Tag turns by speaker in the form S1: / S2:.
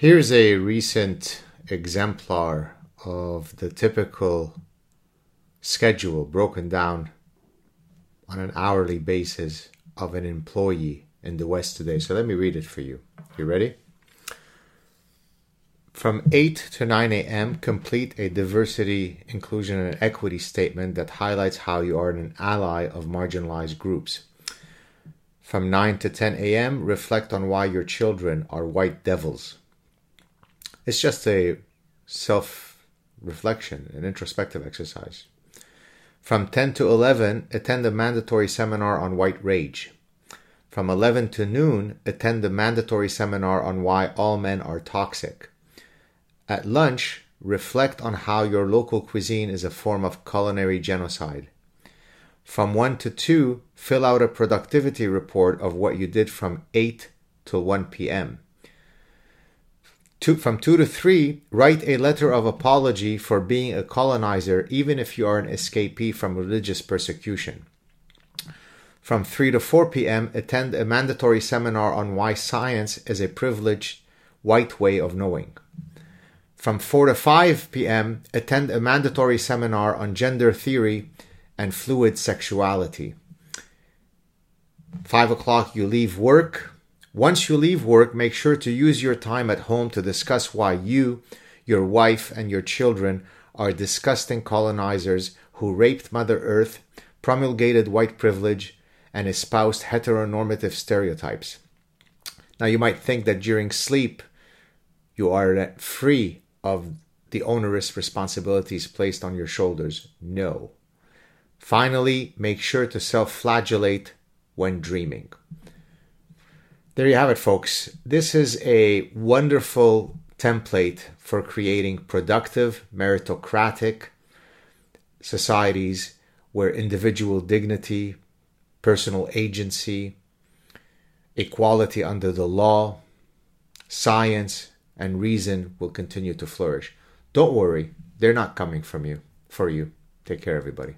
S1: Here's a recent exemplar of the typical schedule broken down on an hourly basis of an employee in the West today. So let me read it for you. You ready? From 8 to 9 a.m., complete a diversity, inclusion, and equity statement that highlights how you are an ally of marginalized groups. From 9 to 10 a.m., reflect on why your children are white devils. It's just a self reflection, an introspective exercise. From 10 to 11, attend a mandatory seminar on white rage. From 11 to noon, attend the mandatory seminar on why all men are toxic. At lunch, reflect on how your local cuisine is a form of culinary genocide. From 1 to 2, fill out a productivity report of what you did from 8 to 1 p.m two, from two to three, write a letter of apology for being a colonizer, even if you are an escapee from religious persecution. From 3 to 4 p.m., attend a mandatory seminar on why science is a privileged white way of knowing. From 4 to 5 p.m., attend a mandatory seminar on gender theory and fluid sexuality. 5 o'clock, you leave work. Once you leave work, make sure to use your time at home to discuss why you, your wife, and your children are disgusting colonizers who raped Mother Earth, promulgated white privilege, and espoused heteronormative stereotypes. Now, you might think that during sleep, you are free of the onerous responsibilities placed on your shoulders. No. Finally, make sure to self flagellate when dreaming. There you have it, folks. This is a wonderful template for creating productive, meritocratic societies where individual dignity, personal agency, equality under the law, science, and reason will continue to flourish. Don't worry, they're not coming from you for you. Take care, everybody.